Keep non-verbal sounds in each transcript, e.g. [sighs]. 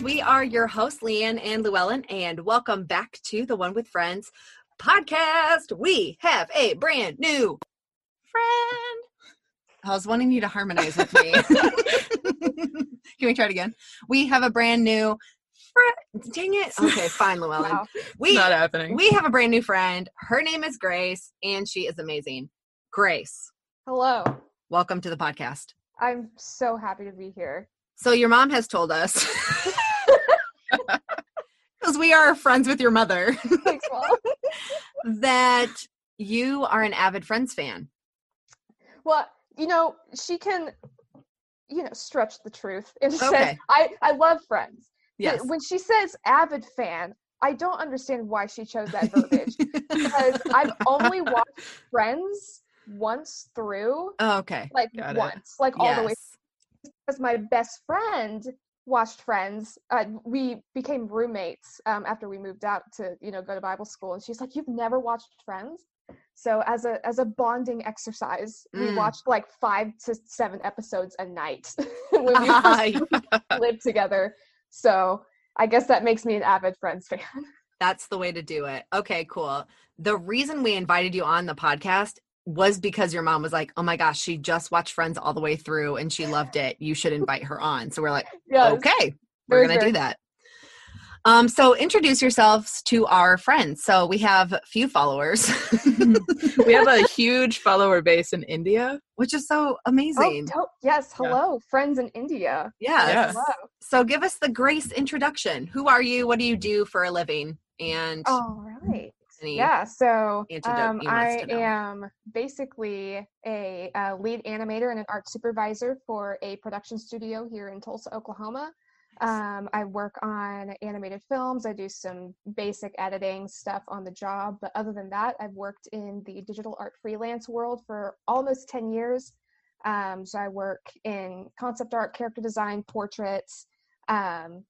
friends. We are your hosts, Leann and Llewellyn, and welcome back to the One with Friends podcast. We have a brand new friend. I was wanting you to harmonize with me. [laughs] [laughs] Can we try it again? We have a brand new friend. Dang it. [laughs] Okay, fine, Llewellyn. Wow. We not happening. we have a brand new friend. Her name is Grace, and she is amazing. Grace, Hello. welcome to the podcast. I'm so happy to be here. So your mom has told us [laughs] because we are friends with your mother [laughs] Thanks, Mom. that you are an avid Friends fan. well, you know, she can, you know, stretch the truth and Okay. say, [laughs] I, I love friends. Yes. When she says avid fan, I don't understand why she chose that verbiage because I've only watched Friends once through, Oh, okay. like Got it. once, like all the way because my best friend watched Friends. Uh, we became roommates um, after we moved out to you know go to Bible school, and she's like, "You've never watched Friends?" So as a as a bonding exercise, we Mm. watched like five to seven episodes a night [laughs] when we [laughs] [laughs] lived together. So I guess that makes me an avid Friends fan. That's the way to do it. Okay, cool. The reason we invited you on the podcast was because your mom was like, "Oh my gosh, she just watched Friends all the way through and she loved it. You should invite her on." So we're like, Yes. "Okay, we're going to very do that." Um, so introduce yourselves to our friends. So we have a few followers, [laughs] we have a huge follower base in India. which is so Oh, amazing. dope. yes. Yeah. Hello, friends in India. yes. Yeah. Hello. So give us the Grace introduction. Who are you? What do you do for a living? And All right. Any Yeah, so um, you want us I am basically a, uh lead animator and an art supervisor for a production studio here in Tulsa, Oklahoma. Um, I work on animated films. I do some basic editing stuff on the job, but other than that, I've worked in the digital art freelance world for almost 10 years. Um, so I work in concept art, character design, portraits, um,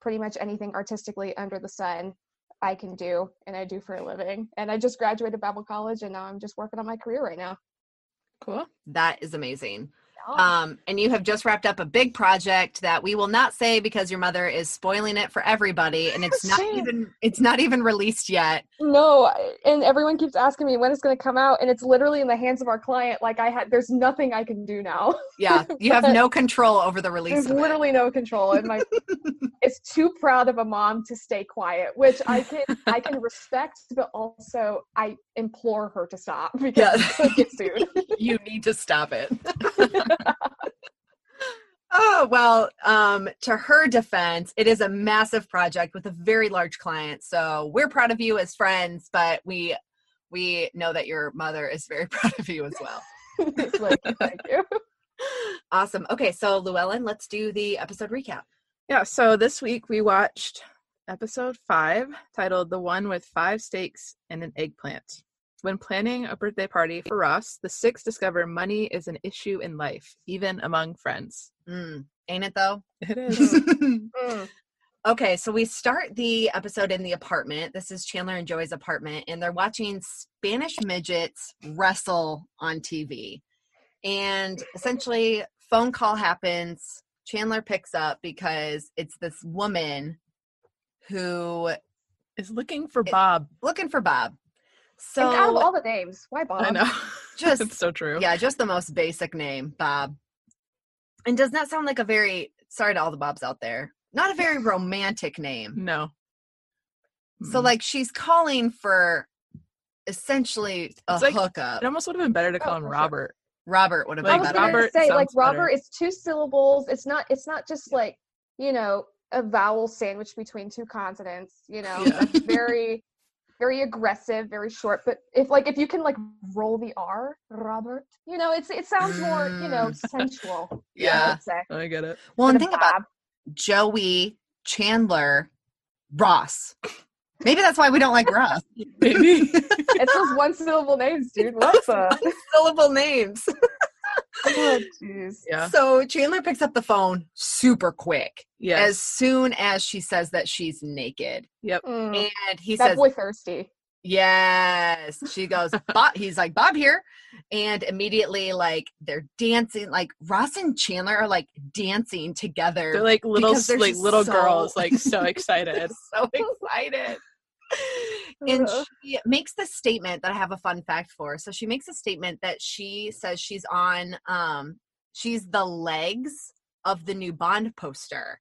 pretty much anything artistically under the sun. I can do and I do for a living. And I just graduated Bible college and now I'm just working on my career right now. Cool. that is amazing. Oh, Um, and you have just wrapped up a big project that we will not say because your mother is spoiling it for everybody, and it's not even it's not even released yet. no, and everyone keeps asking me when it's going to come out and it's literally in the hands of our client. Like I had, there's nothing I can do now. Yeah, you have no control over the [laughs] release. There's literally no control. And my, it's too proud of a mom to stay quiet, which I can, I can [laughs] respect, but also I implore her to stop [laughs] because Yeah. I'm get sued. you need to stop it. [laughs] oh well, um, to her defense, it is a massive project with a very large client. So we're proud of you as friends, but we we know that your mother is very [laughs] proud of you as well. Like, thank you. Awesome. Okay, so Llewellyn, let's do the episode recap. Yeah, so this week we watched episode five titled The One with Five Steaks and an Eggplant. When planning a birthday party for Ross, the six discover money is an issue in life, even among friends. Mm, ain't it though? It [laughs] is. Mm. okay, so we start the episode in the apartment. This is Chandler and Joey's apartment, and they're watching Spanish midgets wrestle on TV. And essentially, phone call happens. Chandler picks up because it's this woman who is looking for It- Bob. looking for Bob. and out of So all the names, why Bob? I know. [laughs] just it's so true. Yeah, just the most basic name, Bob. And does not sound like a very sorry to all the Bobs out there. Not a very romantic name. No. So Mm. like she's calling for essentially a like- hookup. it almost would have been better to call Oh, him for sure. Robert. Robert would have I been was better. Robert say like sounds better. Robert. It's two syllables. It's not. It's not just like you know a vowel sandwich between two consonants. You know, Yeah. that's very, very aggressive, very short. But if like if you can like roll the R, Robert, you know, it's it sounds more you know Mm. sensual. [laughs] Yeah. would say. I get it. Well, and think of about Joey, Chandler, Ross. Maybe that's why we don't like Ross. Maybe. [laughs] It's those one syllable names, dude. What's up? [laughs] Syllable names. Oh, [laughs] jeez. yeah. So Chandler picks up the phone super quick Yeah. as soon as she says that she's naked. yep. Mm, And he that says, boy thirsty. Yes. She goes, [laughs] Bob, he's like, Bob here. And immediately, like, they're dancing. Like, Ross and Chandler are like dancing together. They're like little they're like little so- girls, like so [laughs] excited. so excited. And she makes this statement that I have a fun fact for. So she makes a statement that she says she's on um she's the legs of the new Bond poster.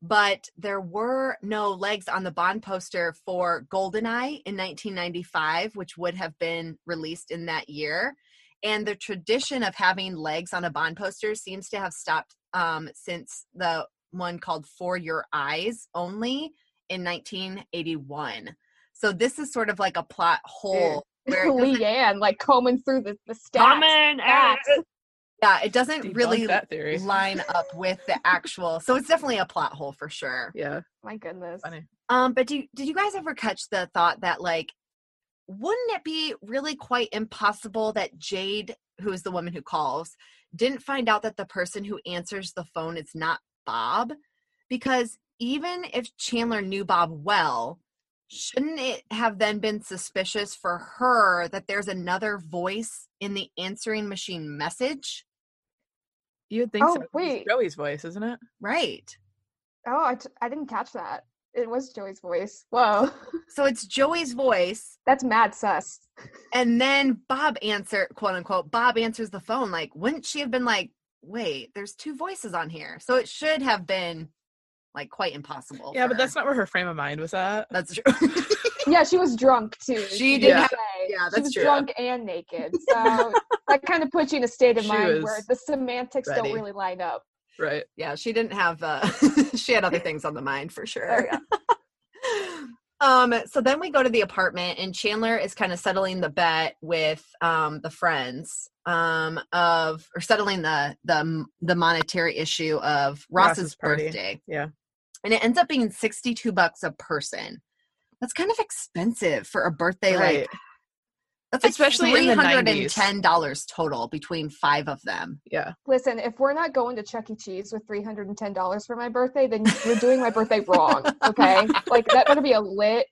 But there were no legs on the Bond poster for Goldeneye in 1995, which would have been released in that year. And the tradition of having legs on a Bond poster seems to have stopped um, since the one called For Your Eyes only in 1981. So this is sort of like a plot hole [laughs] where Leann like combing through the, the stats. Common stats. yeah, it doesn't Debunk really line up with the actual. So it's definitely a plot hole for sure. Yeah, My goodness. funny. Um, but do did you guys ever catch the thought that like, wouldn't it be really quite impossible that Jade, who is the woman who calls, didn't find out that the person who answers the phone is not Bob? Because even if Chandler knew Bob well, shouldn't it have then been suspicious for her that there's another voice in the answering machine message? You would think Oh, so. It's wait. Joey's voice, isn't it? Right. Oh, I, t- I didn't catch that. It was Joey's voice. Whoa. [laughs] So it's Joey's voice That's mad sus. and then Bob answer quote unquote Bob answers the phone like wouldn't she have been like wait there's two voices on here so it should have been like quite impossible Yeah, but her. that's not where her frame of mind was at. that's [laughs] true [laughs] Yeah, she was drunk too. She did did say. yeah, she that's was true. drunk and naked. So [laughs] that kind of puts you in a state of She mind where the semantics ready. don't really line up. Right. yeah she didn't have uh she had other things on the mind for Oh, sure yeah. um so then we go to the apartment and chandler is kind of settling the bet with um the friends um of or settling the the the monetary issue of ross's, Ross's party. birthday Yeah. And it ends up being 62 bucks a person that's kind of expensive for a birthday right. like that's like Especially in the 90s. $310 total between five of them Yeah. Listen, if we're not going to Chuck E. Cheese with three hundred and ten dollars for my birthday, then you're doing my birthday [laughs] wrong. Okay, like that better be a lit,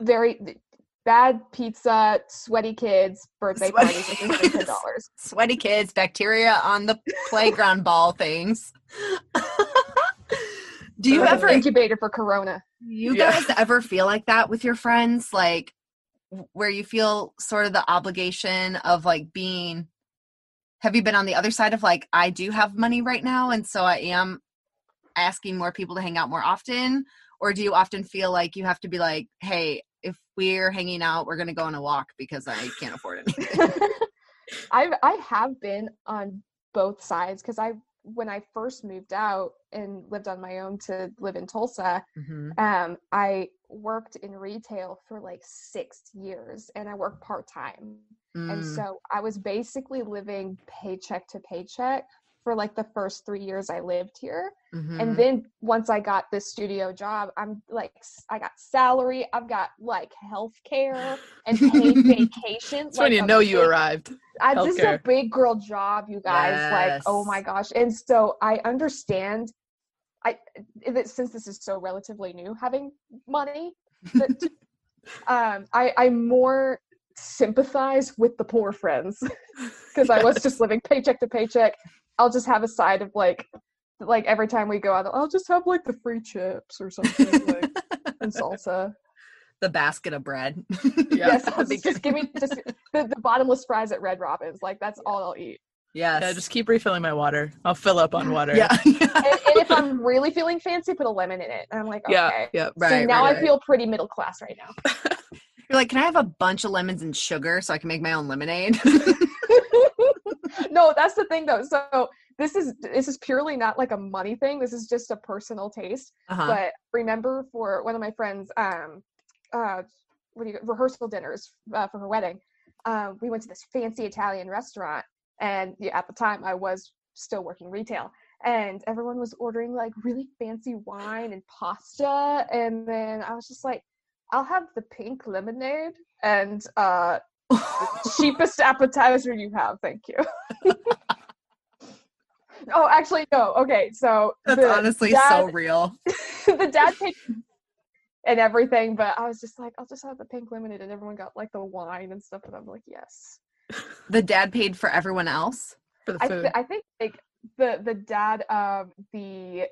very bad pizza, sweaty kids birthday Sweaty party for three hundred and ten dollars. [laughs] sweaty kids bacteria on the playground ball things [laughs] do you ever incubator for Corona? you Yeah. guys ever feel like that with your friends like where you feel sort of the obligation of like being have you been on the other side of like i do have money right now and so i am asking more people to hang out more often or do you often feel like you have to be like hey if we're hanging out we're going to go on a walk because i can't afford anything [laughs] I've I have been on both sides because I when I first moved out and lived on my own to live in Tulsa, Mhm. um, I worked in retail for like six years and I worked part time. And Mm, so I was basically living paycheck to paycheck for like the first three years I lived here. mhm. And then once I got this studio job, I'm like, I got salary, I've got like health care and [laughs] paid vacations. That's when like you know you arrived. I, this is a big girl job, you guys. Like, oh my gosh. And so I understand. I since this is so relatively new, having money, that, [laughs] um, I I more sympathize with the poor friends [laughs] because I was just living paycheck to paycheck. I'll just have a side of like, like every time we go out, I'll just have like the free chips or something like [laughs] and salsa. the basket of bread [laughs] Yeah. yes, [laughs] that'd just, just give me just the, the bottomless fries at Red Robin's. Like that's all I'll eat. yes Yeah, just keep refilling my water. I'll fill up on water. yeah and, and if I'm really feeling fancy, put a lemon in it. And I'm like, okay. Yeah. Yeah. right See, now right, I right. feel pretty middle class right now. you're like can i have a bunch of lemons and sugar so i can make my own lemonade no, that's the thing though. So this is this is purely not like a money thing. This is just a personal taste. uh-huh. But remember, for one of my friends, um, uh, what do you rehearsal dinners uh, for her wedding, um, we went to this fancy Italian restaurant, and yeah, at the time I was still working retail, and everyone was ordering like really fancy wine and pasta, and then I was just like, I'll have the pink lemonade and uh cheapest appetizer you have, thank you. [laughs] oh, actually, no. Okay, so That's honestly dad, so real. [laughs] the dad paid. and everything. But I was just like, I'll just have the pink lemonade, and everyone got like the wine and stuff, and I'm like, yes. The dad paid for everyone else. For the I, th- I think like the the dad of the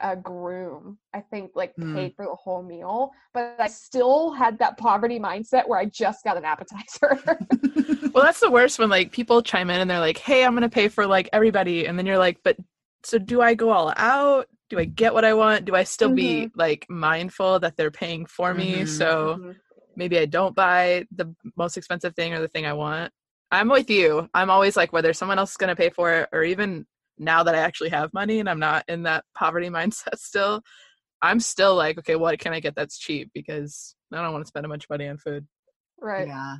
uh, groom, I think like Hmm. paid for the whole meal, but I still had that poverty mindset where I just got an appetizer. [laughs] [laughs] well, that's the worst when like people chime in and they're like, "Hey, I'm gonna pay for like everybody," and then you're like, "But so do I go all out? Do I get what I want? Do I still be like mindful that they're paying for me? Mhm. So Mhm. maybe I don't buy the most expensive thing or the thing I want." I'm with you. I'm always like, whether someone else is gonna pay for it or even now that I actually have money and I'm not in that poverty [laughs] mindset still, I'm still like, okay, what can I get that's cheap because I don't want to spend a bunch of money on food. right. Yeah.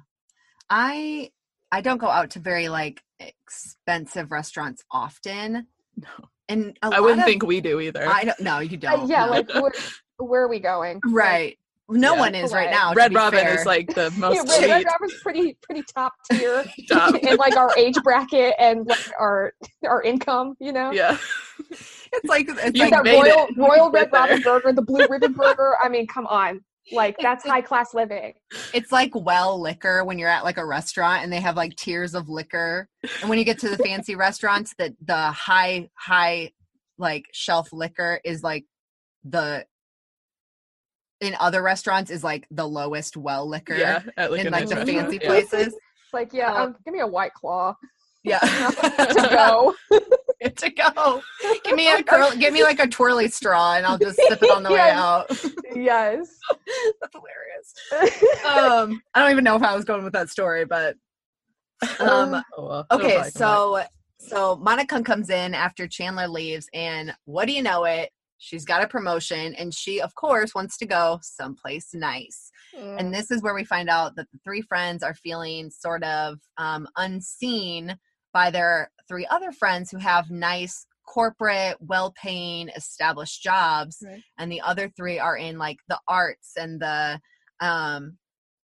I I don't go out to very like expensive restaurants often. No. And a I lot wouldn't of- think we do either. I don't no, you Uh, don't. yeah, no. [laughs] like where, where are we going? Right. No Yeah. one is right Right. now. Red Robin fair. is like the [laughs] yeah, most Red, Red cheap. Robin's pretty pretty top [laughs] tier Top. [laughs] in like our age bracket and like our our income, you know. Yeah. it's like it's You Like like that made it. royal royal Right red robin burger, the blue ribbon burger. I mean, come on. Like that's high class living. it's like well liquor when you're at like a restaurant and they have like tiers of liquor. And when you get to the fancy restaurants, that the high high like shelf liquor is like the in other restaurants is like the lowest well liquor Yeah. At like in like the restaurant. fancy Yeah. places. It's like, yeah, Uh, um, give me a white claw Yeah. [laughs] to go. [laughs] To go. Give me a curl, give me like a twirly straw and I'll just sip it on the way out. yes. [laughs] That's hilarious. Um, I don't even know if I was going with that story, but um Oh, well. Okay, probably come back. so so Monica comes in after Chandler leaves, and what do you know it? She's got a promotion, and she, of course, wants to go someplace nice. Mm, And this is where we find out that the three friends are feeling sort of um, unseen by their three other friends who have nice corporate, well paying, established jobs. Right. And the other three are in like the arts and the um,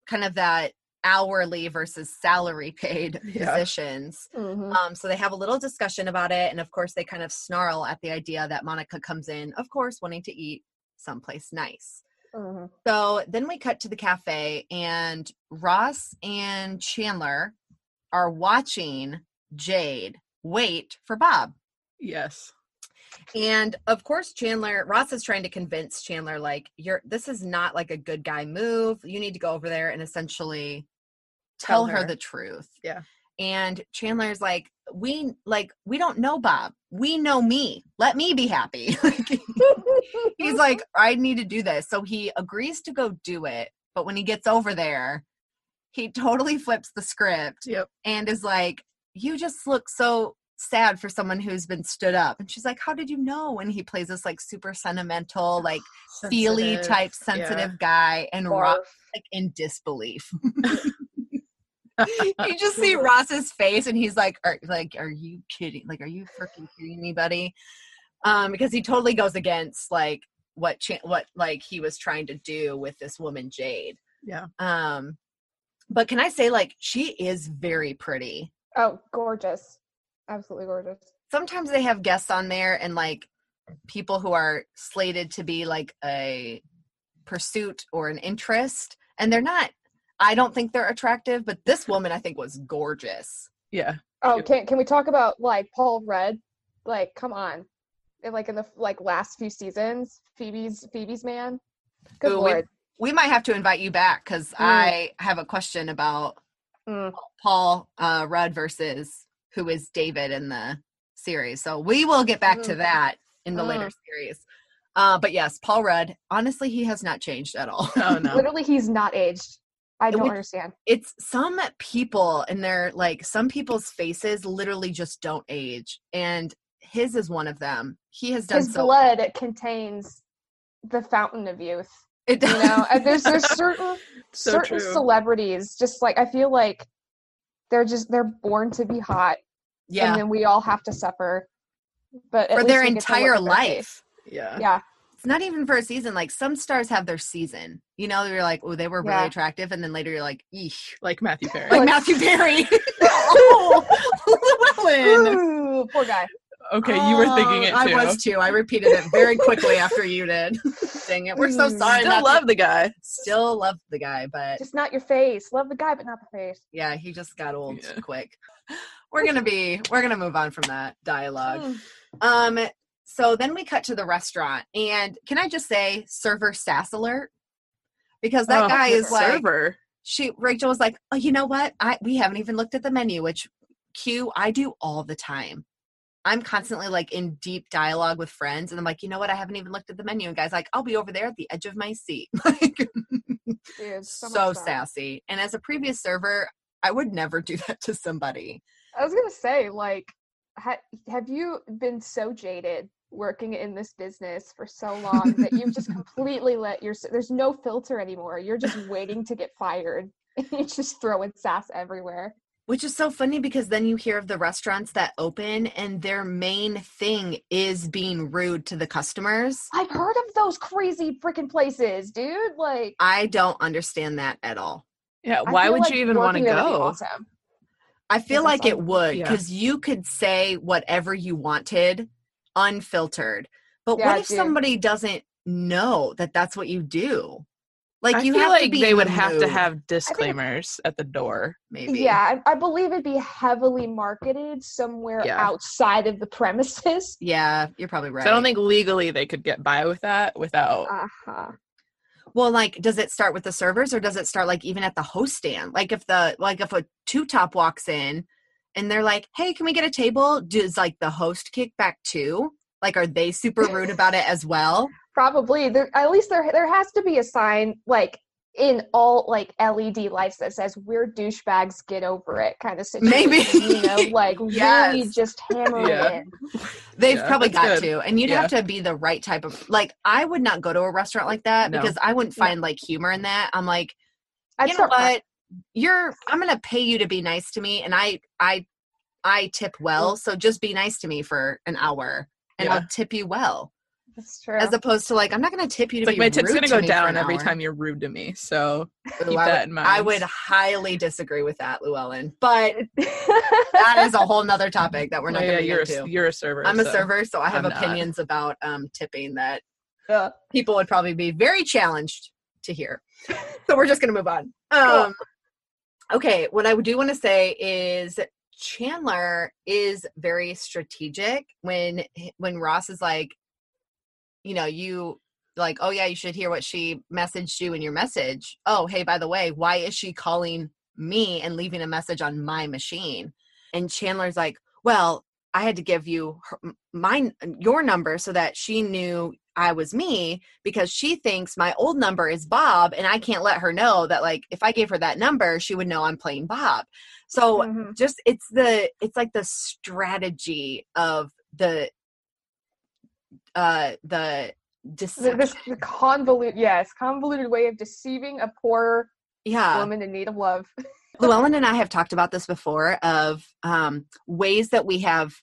kind of that hourly versus salary paid [laughs] Yeah. positions. mhm. Um, so they have a little discussion about it. And of course, they kind of snarl at the idea that Monica comes in, of course, wanting to eat someplace nice. Mhm. So then we cut to the cafe, and Ross and Chandler are watching Jade wait for Bob. yes. And of course, Chandler, Ross is trying to convince Chandler, like, you're this is not like a good guy move. You need to go over there and essentially tell, Tell her. her. the truth. Yeah. And Chandler's like, we like we don't know Bob. We know me. Let me be happy. [laughs] Like, [laughs] he's like, I need to do this. So he agrees to go do it. But when he gets over there, he totally flips the script Yep. and is like, You just look so sad for someone who's been stood up. And she's like, How did you know? And he plays this like super sentimental, like [sighs] feely type sensitive guy and Barf. like in disbelief. [laughs] [laughs] you just see Ross's face and he's like, are, like, are you kidding? Like, are you freaking kidding me, buddy? Um, because he totally goes against like what cha- what like he was trying to do with this woman Jade. Yeah. Um, but can I say like she is very pretty. Oh, gorgeous. Absolutely gorgeous. Sometimes they have guests on there and like people who are slated to be like a pursuit or an interest, and they're not. I don't think they're attractive, but this woman I think was gorgeous. Yeah. Oh, can can we talk about like Paul Rudd? Like, come on. In, like in the like last few seasons, Phoebe's Phoebe's man. Good Ooh, we- lord. we might have to invite you back because Mm. I have a question about Mm. Paul uh, Rudd versus who is David in the series. So we will get back to Mm. that in the later Mm. series. Uh, but yes, Paul Rudd. Honestly, he has not changed at all. Oh no. Literally, he's not aged. I don't would- understand. it's some people and they're like some people's faces literally just don't age, and his is one of them. He has done His so. blood contains the fountain of youth. It You know, and there's there's [laughs] certain So certain true. celebrities just like I feel like they're just they're born to be hot, and yeah, then we all have to suffer. But for their we get to look entire at their life. Yeah. Yeah, it's not even for a season. Like some stars have their season. You know, you're like, oh, they were really Yeah. attractive, and then later you're like, eesh. Like Matthew [laughs] Perry. Like Like- Matthew Perry. [laughs] [laughs] oh, Llewellyn. Ooh, poor guy. Okay, you were thinking it Oh, too. I was too. I repeated it very quickly after you did. Dang it. We're so Mm. sorry. Still not to- love the guy. still love the guy, but Just not your face. Love the guy, but not the face. yeah, he just got old Yeah. quick. We're gonna be we're gonna move on from that dialogue. Mm. Um so then we cut to the restaurant and can I just say server sass alert? Because that Oh, guy the is like server. she Rachel was like, "Oh, you know what? I we haven't even looked at the menu, which Q I do all the time. I'm constantly like in deep dialogue with friends, and I'm like, you know what? I haven't even looked at the menu. And guys, like, I'll be over there at the edge of my seat, [laughs] like Dude, so, so, sassy. And as a previous server, I would never do that to somebody. I was gonna say, like, ha- have you been so jaded working in this business for so long that you've just [laughs] completely let your there's no filter anymore. You're just waiting to get fired. [laughs] And you're just throwing sass everywhere. Which is so funny because then you hear of the restaurants that open, and their main thing is being rude to the customers. I've heard of those crazy freaking places, dude. Like, I don't understand that at all. Yeah, why would like you even want to working there would be go? awesome. I feel like it's it un- would yeah. because you could say whatever you wanted unfiltered. But Yeah, what if dude. somebody doesn't know that that's what you do? Like I you feel have like to be they would the have to have disclaimers at the door. maybe. Yeah, I, I believe it'd be heavily marketed somewhere Yeah. outside of the premises. Yeah, you're probably right. So I don't think legally they could get by with that without. Uh huh. Well, like, does it start with the servers or does it start like even at the host stand? Like, if the like if a two top walks in and they're like, "Hey, can we get a table?" Does like the host kick back too? Like, are they super rude [laughs] about it as well? Probably. There at least there there has to be a sign like in all like LED lights that says "We're douchebags, get over it" kind of situation. Maybe. you know, [laughs] like really Yes. just hammer Yeah. it in. They've Yeah, probably got good. to, and you'd Yeah. have to be the right type of like. I would not go to a restaurant like that No. because I wouldn't No. find like humor in that. I'm like, I'd you know start crying. You're. I'm gonna pay you to be nice to me, and I, I, I tip well. So just be nice to me for an hour, and Yeah. I'll tip you well. That's true. As opposed to like, I'm not gonna tip you to It's like be my tip's gonna go down every hour. time you're rude to me. So Ooh, keep I that would, in I would highly disagree with that, Llewellyn. But [laughs] that is a whole nother topic that we're not Well, gonna yeah, get you're into. a, you're a server. I'm a server, so I have I'm not. opinions about um, tipping that Yeah. people would probably be very challenged to hear. [laughs] So we're just going to move on. Um, okay, what I do want to say is Chandler is very strategic when when Ross is like, you know, you like, oh yeah, you should hear what she messaged you in your message. Oh, hey, by the way, why is she calling me and leaving a message on my machine? And Chandler's like, well, I had to give you her, my your number so that she knew I was me because she thinks my old number is Bob and I can't let her know that like if I gave her that number she would know I'm playing Bob. So Mhm. just it's the it's like the strategy of the uh the deception. this the convoluted yes convoluted way of deceiving a poor yeah woman in need of love. Llewellyn and I have talked about this before of um, ways that we have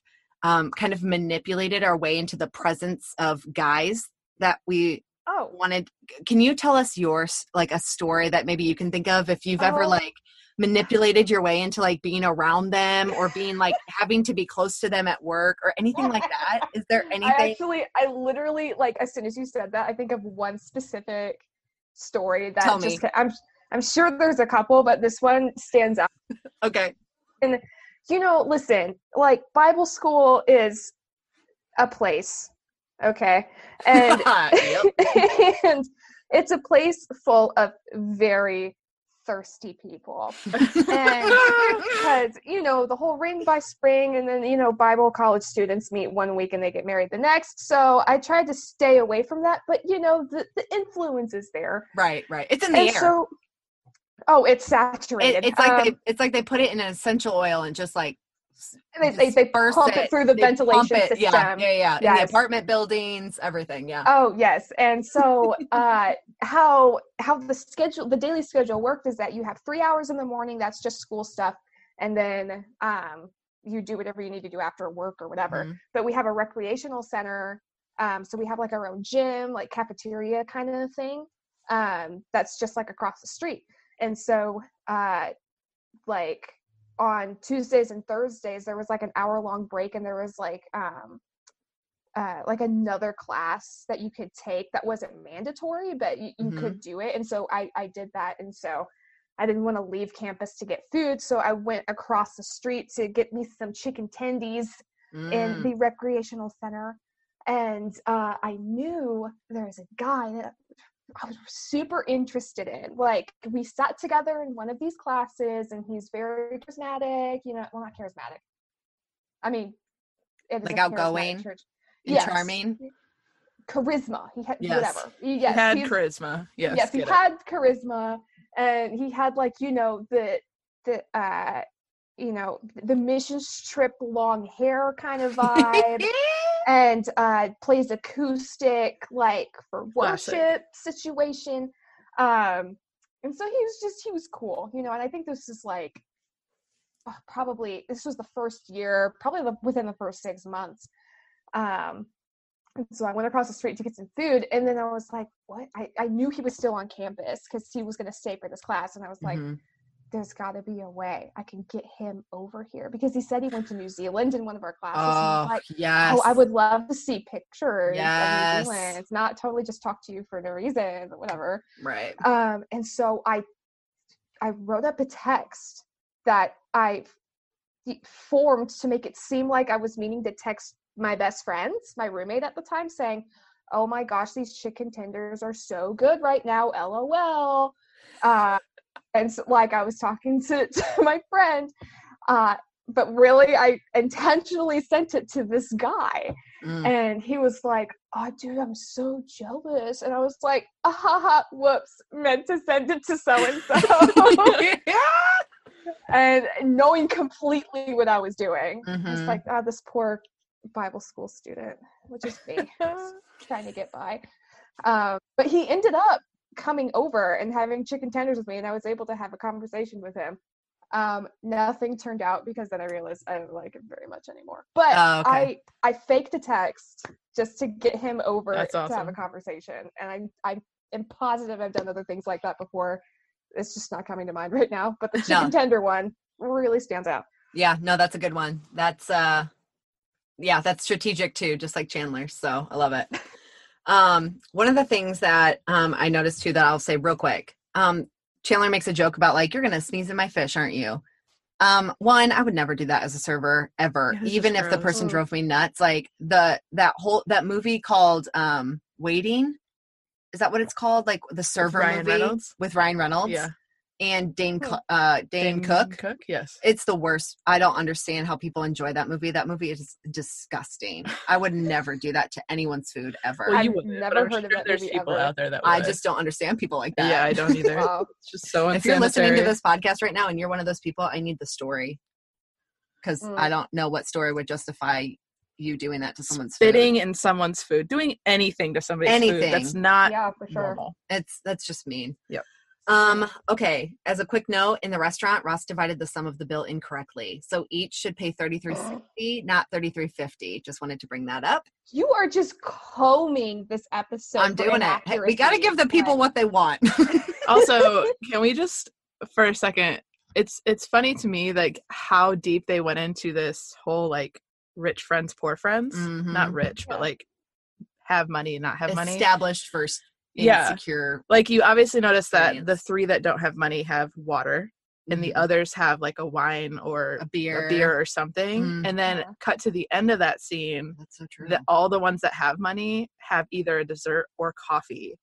um, kind of manipulated our way into the presence of guys that we Oh, wanted. Can you tell us yours, like a story that maybe you can think of if you've ever Oh. like manipulated your way into like being around them or being like having to be close to them at work or anything like that? [laughs] Is there anything? I actually, I literally like as soon as you said that, I think of one specific story that Tell just me. ca- I'm I'm sure there's a couple, but this one stands out. Okay. You know, listen, like Bible school is a place, okay, and [laughs] [laughs] and it's a place full of very thirsty people. and [laughs] because you know the whole ring by spring and then you know bible college students meet one week and they get married the next so i tried to stay away from that but you know the, the influence is there right, right. It's in the and air. so oh it's It- saturated it's like Um, they it's like they put it in an essential oil and just like s- they, they, they pump it through the ventilation it, system Yeah, yeah, yeah. In the apartment buildings, everything. Yeah. Oh yes, and so [laughs] uh, how how the schedule, the daily schedule worked is that you have three hours in the morning. That's just school stuff, and then um, you do whatever you need to do after work or whatever. Mhm. But we have a recreational center, um, so we have like our own gym, like cafeteria kind of thing. Um, that's just like across the street, and so uh, like on Tuesdays and Thursdays there was like an hour long break and there was like um uh, like another class that you could take that wasn't mandatory, but you, you Mhm. could do it. And so I, I did that. And so I didn't want to leave campus to get food. So I went across the street to get me some chicken tendies in Mm. the recreational center. And uh, I knew there was a guy that I was super interested in. Like we sat together in one of these classes, and he's very charismatic. You know, well, not charismatic. I mean, it is Like outgoing church. and Yes. charming. Charisma. He had Yes. whatever. He, He had he's- charisma. Yes. yes, he get it. had charisma, and he had like you know the the uh you know the mission strip long hair kind of [laughs] vibe and uh plays acoustic like for Classic. worship situation um and so he was just he was cool you know and i think this is like uh, probably this was the first year probably the, within the first six months um and so i went across the street to get some food and then i was like what i, I knew he was still on campus because he was going to stay for this class and i was like Mhm. There's got to be a way I can get him over here because he said he went to New Zealand in one of our classes. Oh, like, yes. oh, I would love to see pictures Yes. of New Zealand. It's not totally just talk to you for no reason, but whatever. Right. Um, and so I, I wrote up a text that I formed to make it seem like I was meaning to text my best friends, my roommate at the time, saying, "Oh my gosh, these chicken tenders are so good right now, lol." Uh, and so, like I was talking to, [laughs] to my friend, uh, but really I intentionally sent it to this guy, Mm. and he was like, "Oh, dude, I'm so jealous," and I was like, [laughs] "Ah, ha, ha, whoops, meant to send it to so and so." [laughs] and knowing completely what I was doing. I was Mhm. like, ah, this poor Bible school student, which is me, trying to get by. Um, but he ended up coming over and having chicken tenders with me, and I was able to have a conversation with him. Um, nothing turned out because then I realized I don't like him very much anymore. But Oh, okay. I I faked a text just to get him over That's to have a conversation, and I I am positive I've done other things like that before. It's just not coming to mind [laughs] right now. But the No. chicken tender one really stands out. Yeah, no, that's a good one. That's uh yeah, that's strategic too, just like Chandler. So I love it. [laughs] Um, one of the things that um I noticed too that I'll say real quick. Um, Chandler makes a joke about like, you're gonna sneeze in my fish, aren't you? Um, one, I would never do that as a server ever, even if the person drove me nuts. Like the that whole that movie called um Waiting. Is that what it's called? Like the server Ryan movie Reynolds? with Ryan Reynolds Yeah. And Dane Hmm. Uh Dane, Cook Cook, yes. it's the worst. I don't understand how people enjoy that movie. That movie is disgusting. I would never do that to anyone's food ever. Well, I've you wouldn't, never but I'm heard of that there's movie people ever. out there that I just don't understand people like that. yeah, I don't either. Wow. [laughs] It's just so if you're listening to this podcast right now and you're one of those people, I need the story because Mm. I don't know what story would justify you doing that to someone's spitting food. in someone's food, doing anything to somebody's food. That's not yeah, for sure. normal. It's that's just mean. Yep. Um, okay. As a quick note, in the restaurant, Ross divided the sum of the bill incorrectly. So each should pay thirty three sixty, not thirty three fifty. Just wanted to bring that up. You are just combing this episode. I'm doing it. Hey, we got to give the people what they want. [laughs] also can we just for a second it's it's funny to me like how deep they went into this whole like rich friends poor friends not Mhm. rich Yeah. but like have money not have money Established first, Yeah. insecure. like you obviously notice that the three that don't have money have water and the Mhm. others have like a wine or a beer. a beer or something Mm. and then Yeah. cut to the end of that scene That's so true. that all the ones that have money have either a dessert or coffee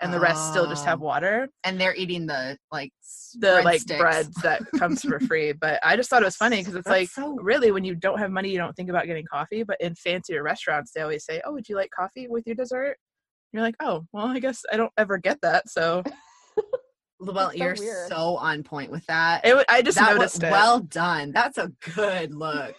and the rest still just have Oh. water and they're eating the like the like breadsticks. breads that comes for [laughs] free. But I just thought it was funny because it's That's like so- really when you don't have money, you don't think about getting coffee. But in fancier restaurants, they always say, "Oh, would you like coffee with your dessert?" You're like, "Oh, well, I guess I don't ever get that." So [laughs] Well, so you're weird. so on point with that. it, wa- I just that noticed was it. well done. That's a good look.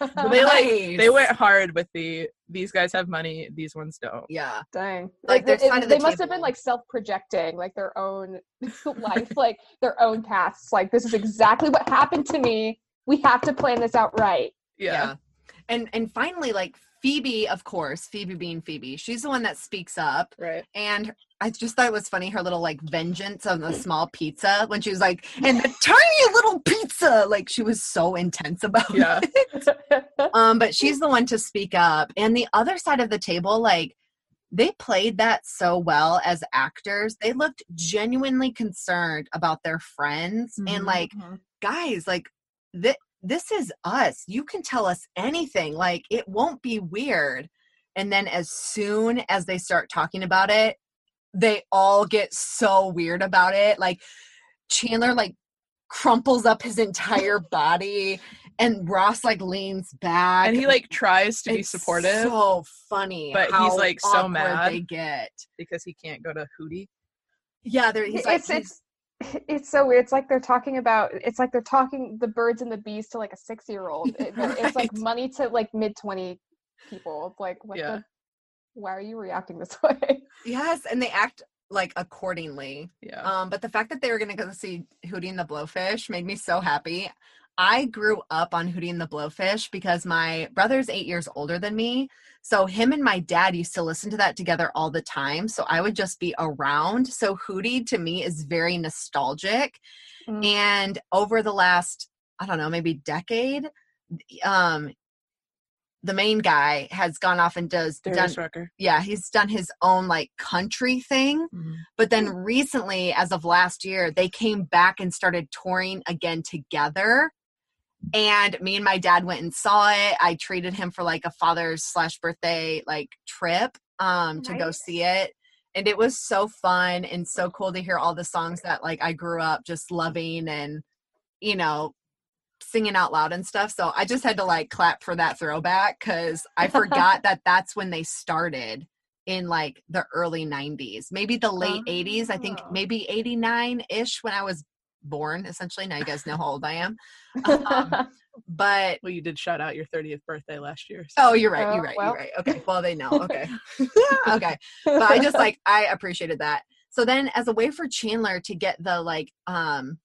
they like they [laughs] went hard with the these guys have money, these ones don't. Yeah. Dang. Like, their It- it- side they the must have been like self-projecting, like their own [laughs] life, like their own paths. Like this is exactly what happened to me. We have to plan this out right. Yeah, And and finally, like Phoebe, of course, Phoebe being Phoebe, she's the one that speaks up. right. And I just thought it was funny her little like vengeance on the small pizza when she was like, and the tiny little pizza. Like she was so intense about Yeah. [laughs] it. Um, but she's the one to speak up. And the other side of the table, like they played that so well as actors. They looked genuinely concerned about their friends and Mhm. like Mhm. guys, like th- this is us. You can tell us anything. Like it won't be weird. And then as soon as they start talking about it, they all get so weird about it. Like Chandler like crumples up his entire [laughs] body and Ross like leans back. and he like tries to be It's supportive So funny. but he's, like, so mad. They get. because he can't go to Hootie. Yeah, they're, he's like it's it's it's so weird. It's like they're talking about. It's like they're talking the birds and the bees to like a six year old. It's like money to like mid twenty people. It's like what Yeah. the. Why are you reacting this [laughs] way? yes, and they act like accordingly. Yeah. Um, but the fact that they were gonna go see Hootie and the Blowfish made me so happy. I grew up on Hootie and the Blowfish because my brother's eight years older than me. So him and my dad used to listen to that together all the time. So I would just be around. So Hootie to me is very nostalgic. Mm. And over the last, I don't know, maybe decade, um, the main guy has gone off and does done, Rucker. yeah, he's done his own like country thing. But then recently, as of last year, they came back and started touring again together. And me and my dad went and saw it. I treated him for like a father's slash birthday like trip um to go see it. And it was so fun and so cool to hear all the songs that like I grew up just loving and you know singing out loud and stuff. So I just had to like clap for that throwback because I [laughs] forgot that that's when they started in like the early 90s, maybe the late 80s. I think Oh. maybe 89 ish when I was born, essentially. Now you guys know how old I am. Um, [laughs] but Well, you did shout out your 30th birthday last year. oh, you're right. Oh, You're right. well. You're right. Okay. Well, they know. Okay. [laughs] [laughs] okay. But I just like, I appreciated that. So then, as a way for Chandler to get the like, um,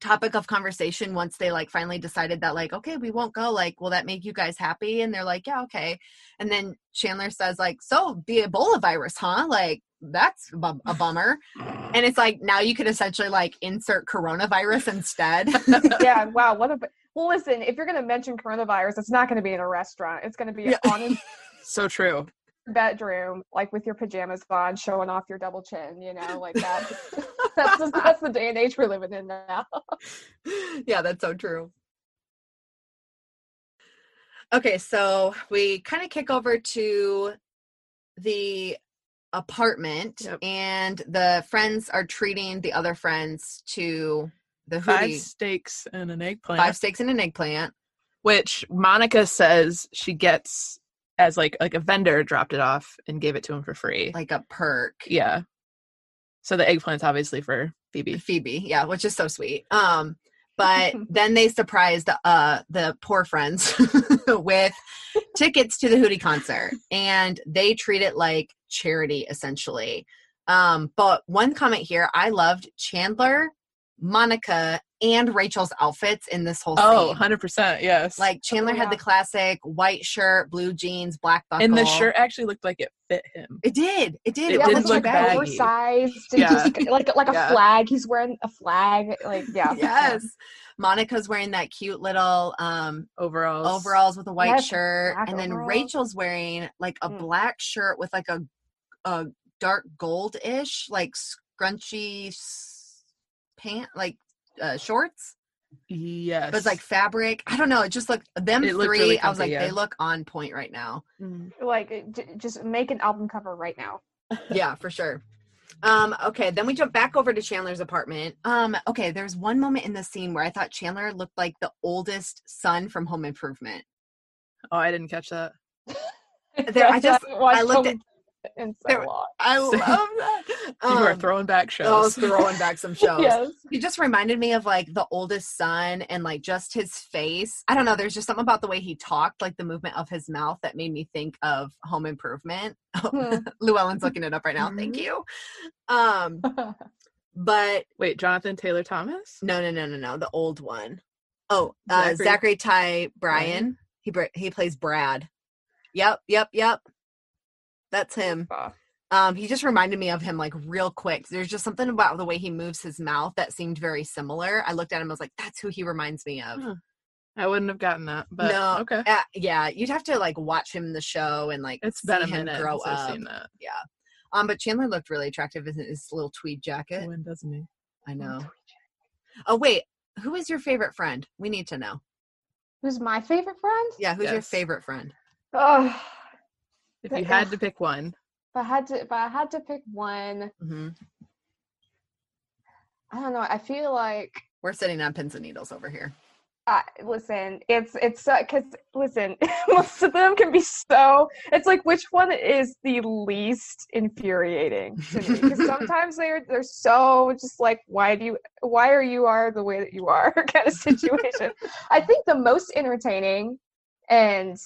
topic of conversation once they like finally decided that like okay we won't go like will that make you guys happy and they're like yeah okay and then chandler says like so the ebola virus huh like that's a bu- a bummer and it's like now you could essentially like insert coronavirus instead [laughs] [laughs] yeah. Wow. What a. Well, listen. If you're going to mention coronavirus, it's not going to be in a restaurant. It's going to be Yeah. on a [laughs] so true. bedroom, like with your pajamas on, showing off your double chin. You know, like that. that's just, that's the day and age we're living in now. yeah, that's so true. Okay, so we kind of kick over to the apartment, Yep. and the friends are treating the other friends to the Five hootie, steaks and an eggplant. five steaks and an eggplant. which Monica says she gets as like like a vendor dropped it off and gave it to him for free. like a perk. yeah. So the eggplant's obviously for Phoebe. Phoebe, yeah, which is so sweet. Um, [laughs] but then they surprised uh the poor friends [laughs] [laughs] with tickets to the Hootie concert, and they treat it like charity essentially. Um, but one comment here, I loved Chandler, Monica, and Rachel's outfits in this whole Oh, scene. 100%. Yes. Like Chandler had the classic white shirt, blue jeans, black buckle, and the shirt actually looked like it fit him. It did. It did. It It, yeah, didn't wasn't look like baggy. oversized, Yeah. just like like a Yeah. flag. He's wearing a flag. Like yeah, [laughs] Yes. Monica's wearing that cute little um Overalls. overalls with a white Yes, shirt black and then overalls. rachel's wearing like a Mm. black shirt with like a a dark gold-ish like scrunchy s- pant like uh, shorts Yes. but it's like fabric i don't know it just looked them It looked three really i was like comfy, they look on point right now Mm. like it- j- just make an album cover right now. yeah for sure um okay then we jump back over to chandler's apartment um okay there's one moment in the scene where i thought chandler looked like the oldest son from home improvement Oh, I didn't catch that. There- I just- I looked them in so there- long. i [laughs] love Same. that you are Um, throwing back I was shows. throwing back some [laughs] shows. Yes. He just reminded me of like the oldest son and like just his face. I don't know. There's just something about the way he talked, like the movement of his mouth that made me think of Home Improvement. [laughs] Hmm. Llewellyn's looking it up right now. Thank Mhm. you. Um, but Wait, Jonathan Taylor Thomas? no, no, no, no, no. The old one. Oh, uh, Zachary- Zachary Ty Bryan. He he plays Brad. Yep, yep, yep. That's him. Um, he just reminded me of him like real quick. There's just something about the way he moves his mouth that seemed very similar. I looked at him, I was like, that's who he reminds me of. Huh. I wouldn't have gotten that, but No. okay. Uh, yeah, you'd have to like watch him in the show and like It's been a see him minute grow since up. I've seen that. Um, but Chandler looked really attractive in his little tweed jacket. When doesn't he? I know. Oh wait, who is your favorite friend? We need to know. Who's my favorite friend? Yeah, who's your favorite friend? Oh, If But, you had uh, to pick one, if I had to, if I had to pick one, hmm I don't know. I feel like We're sitting on pins and needles over here. uh, listen, it's it's because listen, [laughs] most of them can be so. It's like which one is the least infuriating to me? Because [laughs] sometimes they're they're so just like why do you why are you are the way that you are [laughs] kind of situation. I think the most entertaining and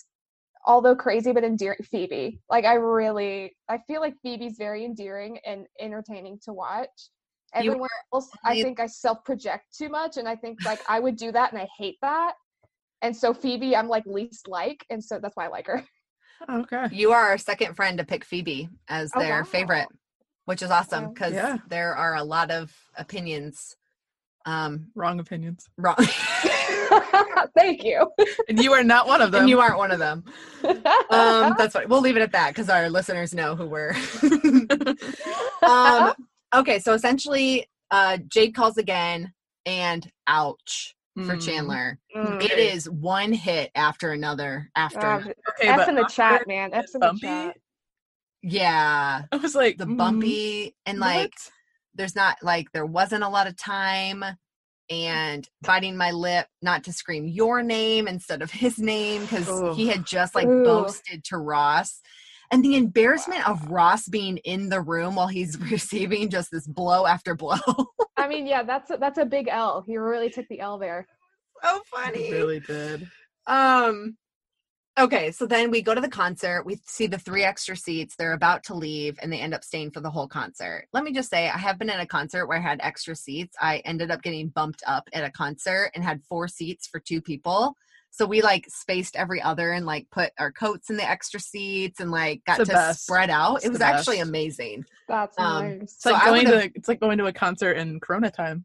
although crazy but endearing Phoebe. Like I really I feel like Phoebe's very endearing and entertaining to watch. You else, I think I self project too much, and I think like I would do that, and I hate that. And so Phoebe, I'm like least like, and so that's why I like her. okay. You are our second friend to pick Phoebe as Oh, their wow. favorite, which is awesome because Yeah. there are a lot of opinions. Um, Wrong opinions, wrong, [laughs] [laughs] Thank you. and you are not one of them. [laughs] and you aren't one of them. Um, that's [laughs] fine. We'll leave it at that because our listeners know who we're. um, okay, so essentially, uh, Jade calls again, and ouch for Mm. Chandler. Mm. It is one hit after another after. Uh, another. Okay, F but in the chat, man. That's in the bumpy, chat. Yeah, I was like the mm, bumpy and like what? there's not like there wasn't a lot of time and biting my lip not to scream your name instead of his name because he had just like Ooh. boasted to Ross. And the embarrassment of Ross being in the room while he's [laughs] receiving just this blow after blow. I [laughs] mean, yeah, that's a, that's a big L. He really took the L there. so It really did. Um okay, so then we go to the concert. We see the three extra seats. They're about to leave and they end up staying for the whole concert. Let me just say I have been at a concert where I had extra seats. I ended up getting bumped up at a concert and had four seats for two people. So we like spaced every other and like put our coats in the extra seats and like got to best. spread out. It's it was actually best. amazing. That's Um, nice. It's So like I going to it's like going to a concert in Corona time.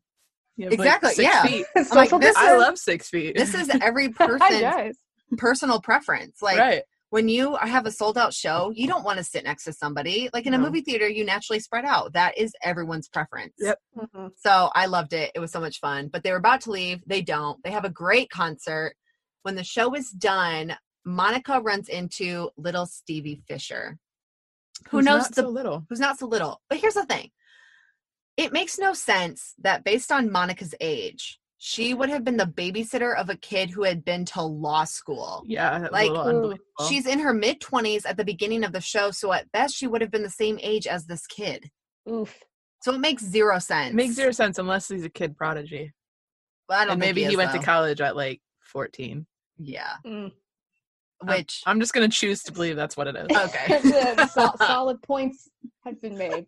You have, like, Exactly, six yeah. feet. [laughs] like, Social this I love six feet. This is [laughs] every Hi person's guys. Personal preference. Like right. when you have a sold out show, you don't want to sit next to somebody. Like in a movie theater, you naturally spread out. That is everyone's preference. Yep. Mhm. So I loved it. It was so much fun. But they were about to leave. They don't. They have a great concert. When the show is done, Monica runs into little Stevie Fisher, who Who's knows not the so little. who's not so little. But here's the thing. It makes no sense that based on Monica's age, she would have been the babysitter of a kid who had been to law school. Yeah, Like, a little Ooh, unbelievable. She's in her mid 20s at the beginning of the show, so at best she would have been the same age as this kid. Oof. So it makes zero sense. It makes zero sense unless he's a kid prodigy. Well, I don't And think maybe he, is, went though. to college at like 14. Yeah, Mm. which I'm just going to choose to believe that's what it is. [laughs] okay. The [laughs] solid points have been made.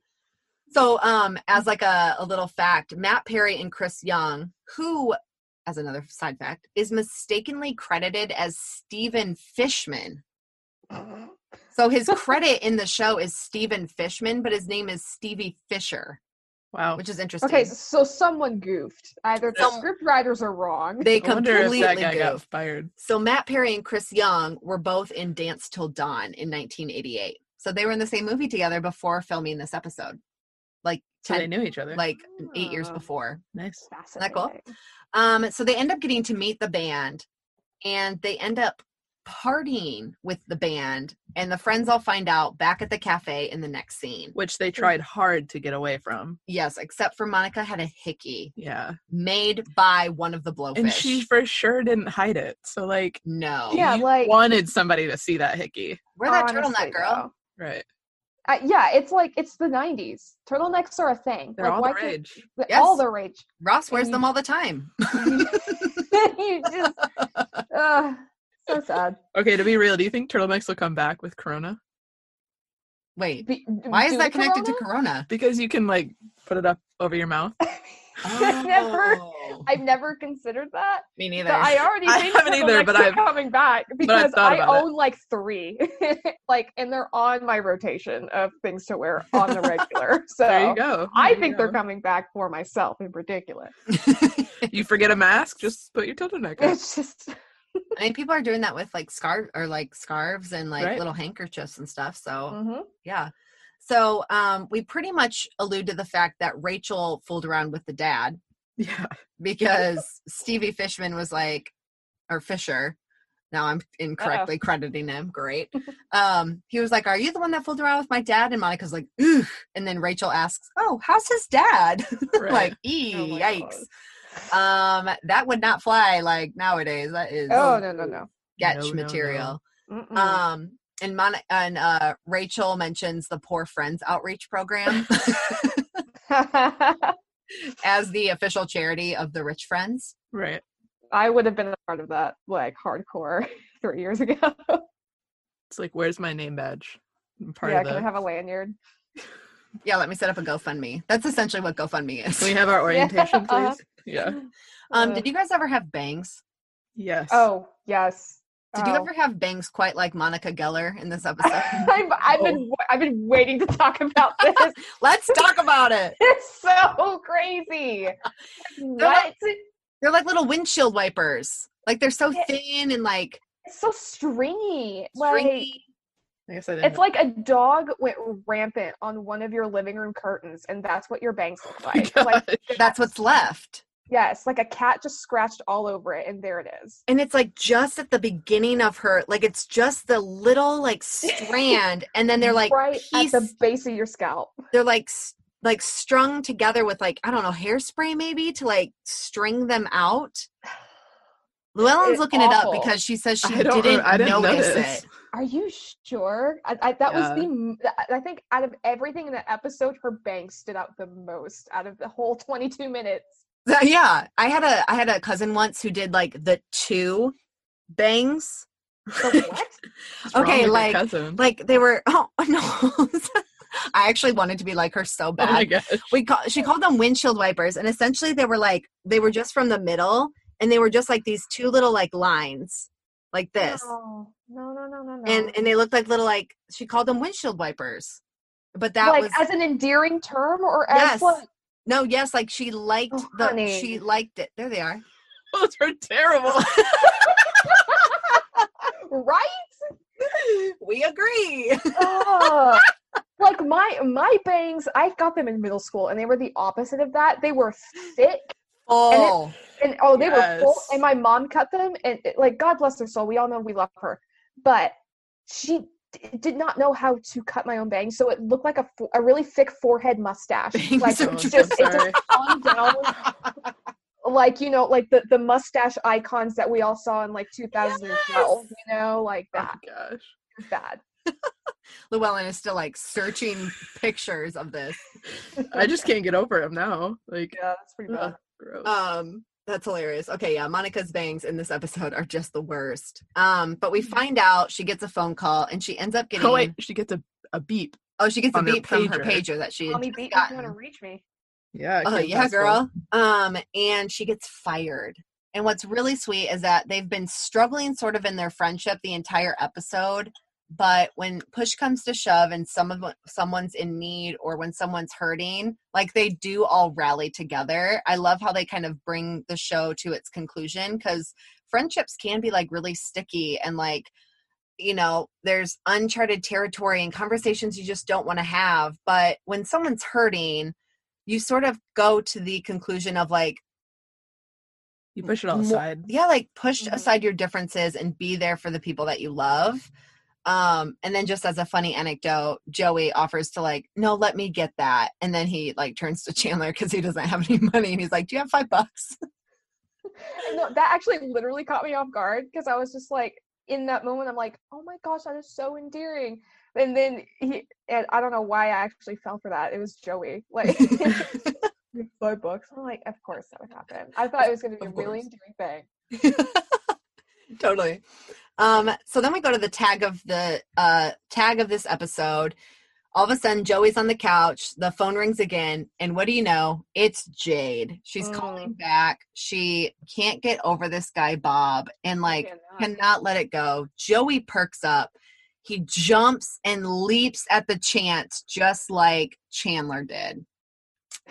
So, um, as like a, a little fact, Matt Perry and Chris Young, who, as another side fact, is mistakenly credited as Stephen Fishman. So his [laughs] credit in the show is Stephen Fishman, but his name is Stevie Fisher, Wow. which is interesting. Okay, so someone goofed. Either the Some- script writers are wrong. they [laughs] completely that guy got goofed. fired. So Matt Perry and Chris Young were both in Dance Till Dawn in 1988. So they were in the same movie together before filming this episode, So they knew each other. like eight years Ah. before. nice. Isn't that cool? Um, so they end up getting to meet the band, and they end up partying with the band, and the friends all find out back at the cafe in the next scene. Which they tried hard to get away from. Yes, except for Monica had a hickey Yeah. made by one of the blowfish. And she for sure didn't hide it. So like no, Yeah, like- wanted somebody to see that hickey. wear that Honestly, turtleneck, girl. Right. Though. Uh, yeah, it's like it's the '90s. Turtlenecks are a thing. They're like, all why the rage. the- Yes. All the rage. Ross wears And them you- all the time. [laughs] [laughs] you just, uh, so sad. Okay, to be real, do you think turtlenecks will come back with Corona? Wait, Be- why is that connected to Corona? Corona? Because you can like put it up over your mouth. [laughs] I've never, Oh. Oh. I've never considered that. Me neither. But I already [laughs] I haven't of them either, next but I've- coming back because I about it. own like three, [laughs] like, and they're on my rotation of things to wear on the regular. So [laughs] there you go. I There you think they're coming back for myself in particular. You forget a mask, just put your turtleneck up. It's just I mean, people are doing that with like scarf or like scarves and like Right. little handkerchiefs and stuff. So Mhm. yeah. So um, we pretty much allude to the fact that Rachel fooled around with the dad Yeah. because Stevie Fishman was like, or Fisher. Now I'm incorrectly crediting him. Great. [laughs] Um, he was like, "Are you the one that fooled around with my dad?" And Monica's like, "Ugh." And then Rachel asks, "Oh, how's his dad?" [laughs] Right. like, "Ee, Oh yikes." Um, that would not fly like nowadays. That is Oh no no no. sketch No, no, no. material. Mm-mm. Um, and Mon- and uh, Rachel mentions the Poor Friends outreach program [laughs] [laughs] as the official charity of the Rich Friends. Right. I would have been a part of that like hardcore [laughs] three years ago. It's like, where's my name badge? I'm part yeah, of can I have a lanyard? Yeah, let me set up a GoFundMe. That's essentially what GoFundMe is. Can we have our orientation, Uh-huh. please? Yeah. Um, Uh, did you guys ever have bangs? Yes. Oh yes. Did you Oh. ever have bangs quite like Monica Geller in this [laughs] episode? I've, I've Oh. been I've been waiting to talk about this. [laughs] Let's talk about it. [laughs] it's so crazy. What? They're like little windshield wipers. Like they're so Yeah. thin and like It's so stringy. Like stringy. I guess I didn't. it's like a dog went rampant on one of your living room curtains, and that's what your bangs look oh like. like That's what's left. Yes, like a cat just scratched all over it, and there it is. and it's like just at the beginning of her like it's just the little like strand [laughs] and then they're like right piece, at the base of your scalp. they're like like strung together with like i don't know hairspray maybe to like string them out [sighs] llewellyn's It's looking it up because she says she I don't. didn't, rem- I didn't notice notice. it Are you sure? I, I, that was the. m- I think out of everything in the episode, her bangs stood out the most out of the whole twenty-two minutes. Yeah i had a i had a cousin once who did like the two bangs The [laughs] what? Okay, like- like they were [laughs] oh no [laughs] i actually wanted to be like her so oh bad gosh. we call she called them windshield wipers and essentially they were like they were just from the middle and they were just like these two little like lines like this No, no, no, no, no. no. and and they looked like little like she called them windshield wipers but that like was as an endearing term or as Yes. what? No yes like she liked Oh, the honey. she liked it there they are Those are terrible. [laughs] right? we agree Ugh. [laughs] like my my bangs, I got them in middle school, and they were the opposite of that. They were thick, oh and oh, they were full. And my mom cut them, and it- like God bless her soul, we all know we love her, but she d- did not know how to cut my own bangs, so it looked like a fo- a really thick forehead mustache. Bangs Like Oh, just, it just hung down like you know like the the mustache icons that we all saw in like 2012 you know like Oh that my gosh. It's bad [laughs] llewellyn is still like searching pictures of this [laughs] I just can't get over him now. Like, yeah that's pretty bad ugh, gross. Um, that's hilarious. Okay, yeah, Monica's bangs in this episode are just the worst. Um, but we find out she gets a phone call and she ends up getting oh wait, she gets a, a beep. oh, she gets a beep from her pager. pager that she had Mommy just beat me if you want to reach me Yeah. Oh kid's yeah, hustle. girl. Um, and she gets fired. And what's really sweet is that they've been struggling sort of in their friendship the entire episode. But when push comes to shove and some of someone's in need or when someone's hurting, like they do all rally together. I love how they kind of bring the show to its conclusion because friendships can be like really sticky and like you know there's uncharted territory and conversations you just don't want to have but when someone's hurting you sort of go to the conclusion of like You push it all aside. yeah like push Mhm. aside your differences and be there for the people that you love um and then just as a funny anecdote joey offers to like no let me get that. And then he like turns to [laughs] chandler because he doesn't have any money and he's like do you have five bucks? [laughs] No, that actually literally caught me off guard because i was just like in that moment i'm like oh my gosh that is so endearing. And then he and i don't know why i actually fell for that it was joey [laughs] like five bucks. I'm like of course that would happen. I thought it was going to be a really endearing thing. Totally um so then we go to the tag of the uh tag of this episode All of a sudden, Joey's on the couch. The phone rings again. And what do you know? It's Jade. She's Mm. calling back. She can't get over this guy, Bob, and like Cannot. cannot let it go. Joey perks up. He jumps and leaps at the chance, just like Chandler did.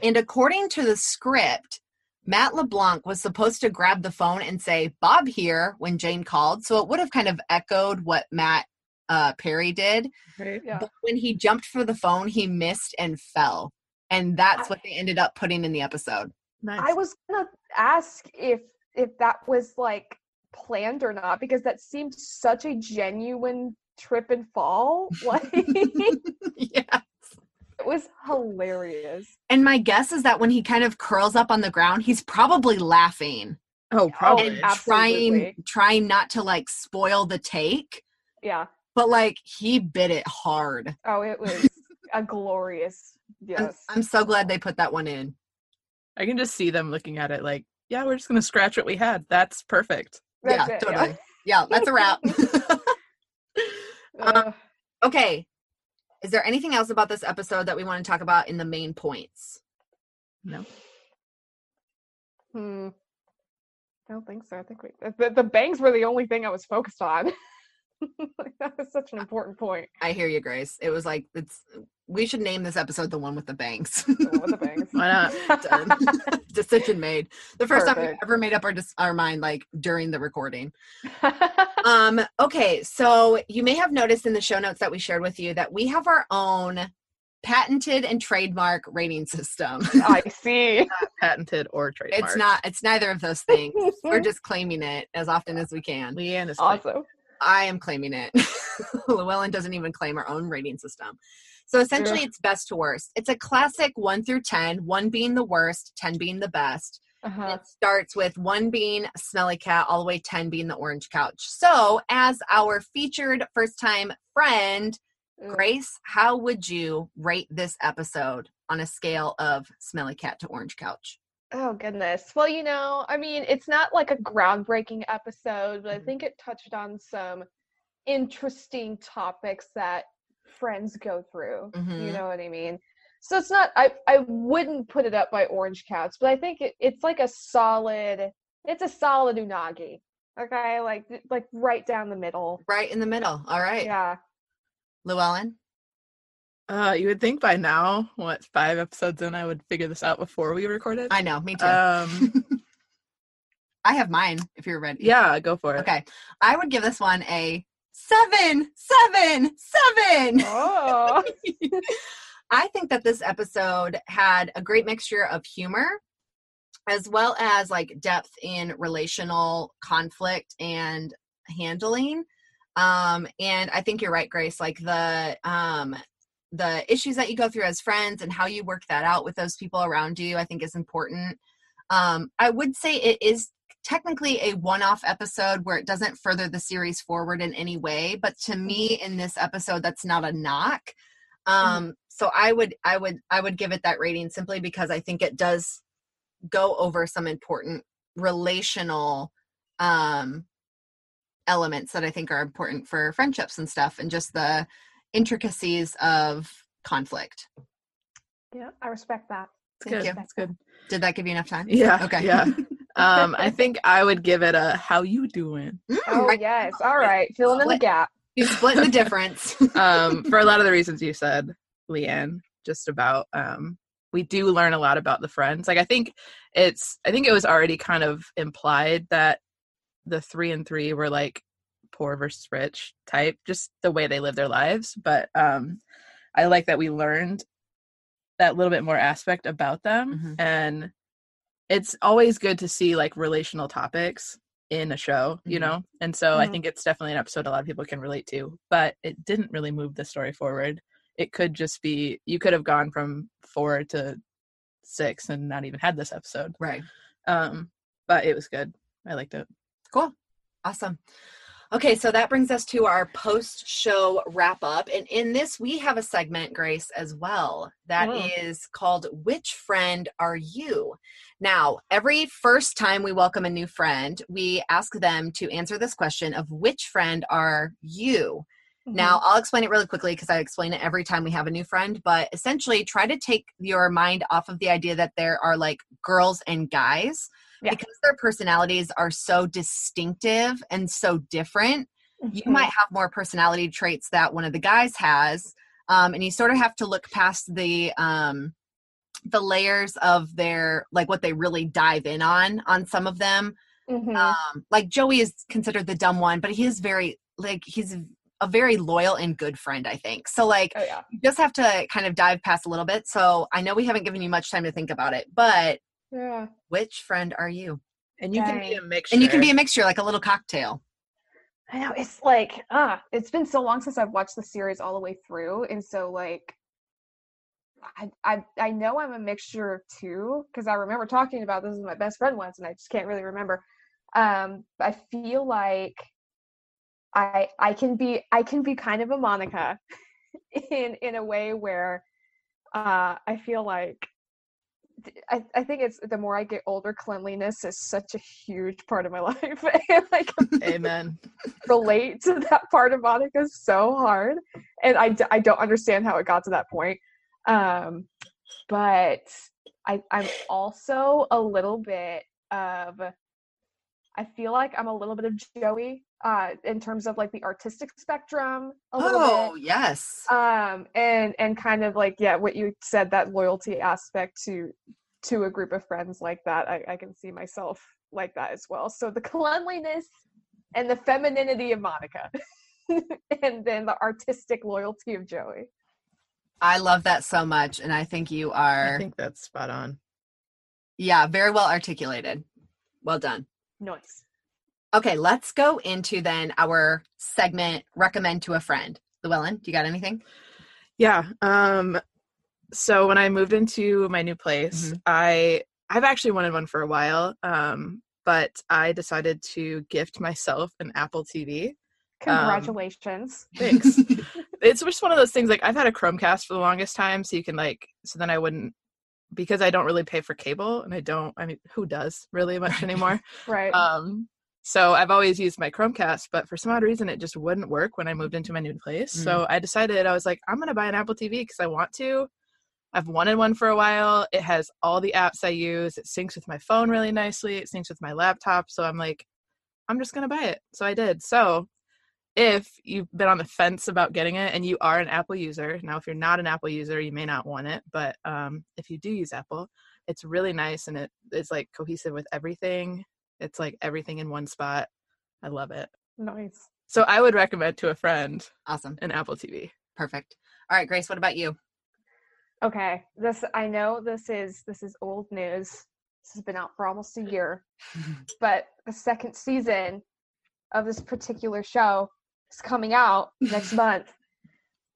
And according to the script, Matt LeBlanc was supposed to grab the phone and say, Bob here, when Jane called. So it would have kind of echoed what Matt uh, Perry did. Right. Yeah. But when he jumped for the phone, he missed and fell. And that's what they ended up putting in the episode. Nice. I was gonna ask if if that was like planned or not because that seemed such a genuine trip and fall. [laughs] Like [laughs] it was hilarious. And my guess is that when he kind of curls up on the ground, he's probably laughing oh, probably. and trying trying not to like spoil the take. Yeah. But like he bit it hard. Oh, it was a glorious. I'm, Yes. I'm so glad they put that one in. I can just see them looking at it like, yeah, we're just gonna scratch what we had. That's perfect. That's yeah, it, totally. Yeah, that's a wrap. [laughs] [laughs] Uh, okay. Is there anything else about this episode that we want to talk about in the main points? No. hmm. I don't think so. I think we, the, the bangs were the only thing I was focused on. [laughs] [laughs] that was such an important point. I hear you, Grace. It was like it's we should name this episode the one with the bangs. The one with the bangs. [laughs] Why not? [laughs] Decision made. The first time we've ever made up our our mind like during the recording. Um okay, so you may have noticed in the show notes that we shared with you that we have our own patented and trademark rating system. I see. Patented or trademark. It's not it's neither of those things. We're just claiming it as often as we can. Leann is awesome. I am claiming it. [laughs] Llewellyn doesn't even claim her own rating system. So essentially, Ugh. it's best to worst. It's a classic one through 10, one being the worst, 10 being the best. Uh-huh. It starts with one being smelly cat, all the way 10 being the orange couch. So, as our featured first time friend, Ugh. Grace, how would you rate this episode on a scale of smelly cat to orange couch? Oh goodness. Well, you know, I mean, it's not like a groundbreaking episode, but I Mhm. think it touched on some interesting topics that friends go through. You Mhm. know what I mean? So it's not I I wouldn't put it up by Orange Couch, but I think it, it's like a solid it's a solid unagi. Okay? Like like right down the middle. Right in the middle. All right. Yeah. Llewellyn? Uh, you would think by now, what five episodes in, I would figure this out before we recorded. I know, me too. Um, [laughs] I have mine if you're ready. yeah, go for it. Okay. I would give this one a seven, seven, seven. Oh. [laughs] I think that this episode had a great mixture of humor as well as like depth in relational conflict and handling. Um, and I think you're right, Grace. Like the um the issues that you go through as friends and how you work that out with those people around you, I think is important. Um, I would say it is technically a one-off episode where it doesn't further the series forward in any way but to me in this episode that's not a knock. Um so i would i would i would give it that rating simply because i think it does go over some important relational um elements that i think are important for friendships and stuff and just the intricacies of conflict yeah, I respect that. It's Thank good. you. It's good. did that give you enough time Yeah. Okay. Yeah. [laughs] Um, I think I would give it a how you doing. Mm, Oh right. yes. All right. Filling in the gap. you split the [laughs] difference Um, for a lot of the reasons you said, Leann, just about um we do learn a lot about the friends. Like I think it's I think it was already kind of implied that the three and three were like poor versus rich type, just the way they live their lives. But um I like that we learned that little bit more aspect about them Mhm. and it's always good to see like relational topics in a show you Mhm. know and so i Mhm. think it's definitely an episode a lot of people can relate to but it didn't really move the story forward it could just be you could have gone from four to six and not even had this episode right um but it was good i liked it Cool. Awesome. Okay, so that brings us to our post show wrap up. And in this, we have a segment, Grace, as well, that is Mm. called Which Friend Are You? Now, every first time we welcome a new friend, we ask them to answer this question of which friend are you? Now, I'll explain it really quickly because I explain it every time we have a new friend, but essentially try to take your mind off of the idea that there are like girls and guys Yeah. because their personalities are so distinctive and so different. You Mhm. might have more personality traits that one of the guys has, um, and you sort of have to look past the um, the layers of their like what they really dive in on on some of them Mhm. um like joey is considered the dumb one but he is very like he's a very loyal and good friend i think so like oh yeah. you just have to kind of dive past a little bit so i know we haven't given you much time to think about it but Yeah. which friend are you And you can be a mixture. and you can be a mixture like a little cocktail I know it's like ah, it's been so long since I've watched the series all the way through, and so like, I I I know I'm a mixture of two because I remember talking about this with my best friend once, and I just can't really remember. Um, I feel like I I can be I can be kind of a Monica [laughs] in in a way where uh, I feel like I, I think it's the more I get older, cleanliness is such a huge part of my [laughs] life. and like Amen. [laughs] relate to that part of Monica so hard. And I, I don't understand how it got to that point. Um, but I, I'm also a little bit of, I feel like I'm a little bit of Joey uh, in terms of like the artistic spectrum a little bit. Oh bit yes. Um and and kind of like yeah what you said that loyalty aspect to to a group of friends like that i, I can see myself like that as well. So the cleanliness and the femininity of monica [laughs] and then the artistic loyalty of joey. I love that so much and i think you are. I think that's spot on. yeah very well articulated. Well done. Nice okay let's go into then our segment recommend to a friend llewellyn do you got anything Yeah. Um so when I moved into my new place, I I've actually wanted one for a while. Um, but I decided to gift myself an Apple TV. congratulations Thanks. [laughs] it's just one of those things like I've had a Chromecast for the longest time, so you can like so then I wouldn't because I don't really pay for cable and I don't I mean who does really much [laughs] anymore. right um so I've always used my Chromecast, but for some odd reason it just wouldn't work when I moved into my new place. So I decided I was like, I'm gonna buy an Apple TV because I want to. I've wanted one for a while. It has all the apps I use. It syncs with my phone really nicely. It syncs with my laptop. So I'm like, I'm just gonna buy it. So I did. So if you've been on the fence about getting it and you are an Apple user, now if you're not an Apple user, you may not want it. But um, if you do use Apple, it's really nice and it is like cohesive with everything. It's like everything in one spot. I love it. nice So I would recommend to a friend awesome an Apple TV. perfect all right grace what about you okay this i know this is this is old news this has been out for almost a year [laughs] but the second season of this particular show is coming out next [laughs] month.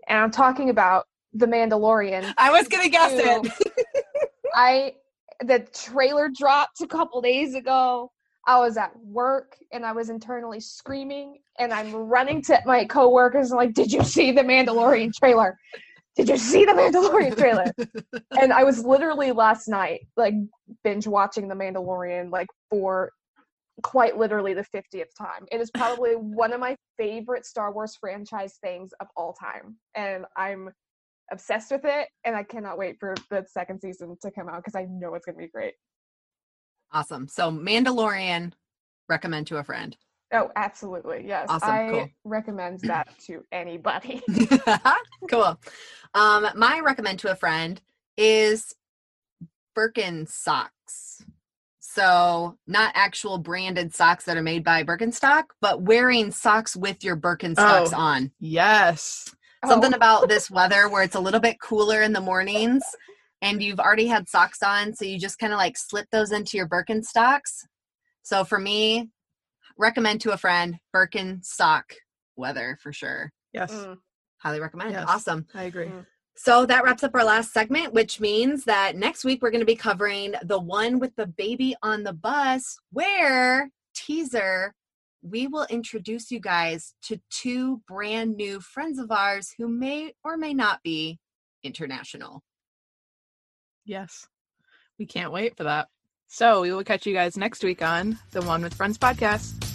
And I'm talking about The Mandalorian. i was gonna guess it [laughs] I the trailer dropped a couple days ago. I was at work and I was internally screaming and I'm running to my coworkers and like, "Did you see the Mandalorian trailer? Did you see the Mandalorian trailer?" [laughs] and I was literally last night like binge watching the Mandalorian like for quite literally the 50th time. It is probably [laughs] one of my favorite Star Wars franchise things of all time. And I'm obsessed with it and I cannot wait for the second season to come out because I know it's going to be great. Awesome so mandalorian recommend to a friend Oh, absolutely. Yes. Awesome, I cool. recommend [laughs] that to anybody. [laughs] [laughs] cool. Um, my recommend to a friend is Birkin socks. So not actual branded socks that are made by Birkenstock, but wearing socks with your Birkenstocks Oh. on. Yes. Something Oh, about this weather where it's a little bit cooler in the mornings and you've already had socks on, so you just kind of like slip those into your Birkenstocks. So for me, recommend to a friend Birkenstock weather for sure. Yes. mm, Highly recommend. Yes. Awesome. I agree. Mm. So that wraps up our last segment, which means that next week we're going to be covering the one with the baby on the bus, where teaser, we will introduce you guys to two brand new friends of ours who may or may not be international. Yes. We can't wait for that. So we will catch you guys next week on the One with Friends podcast.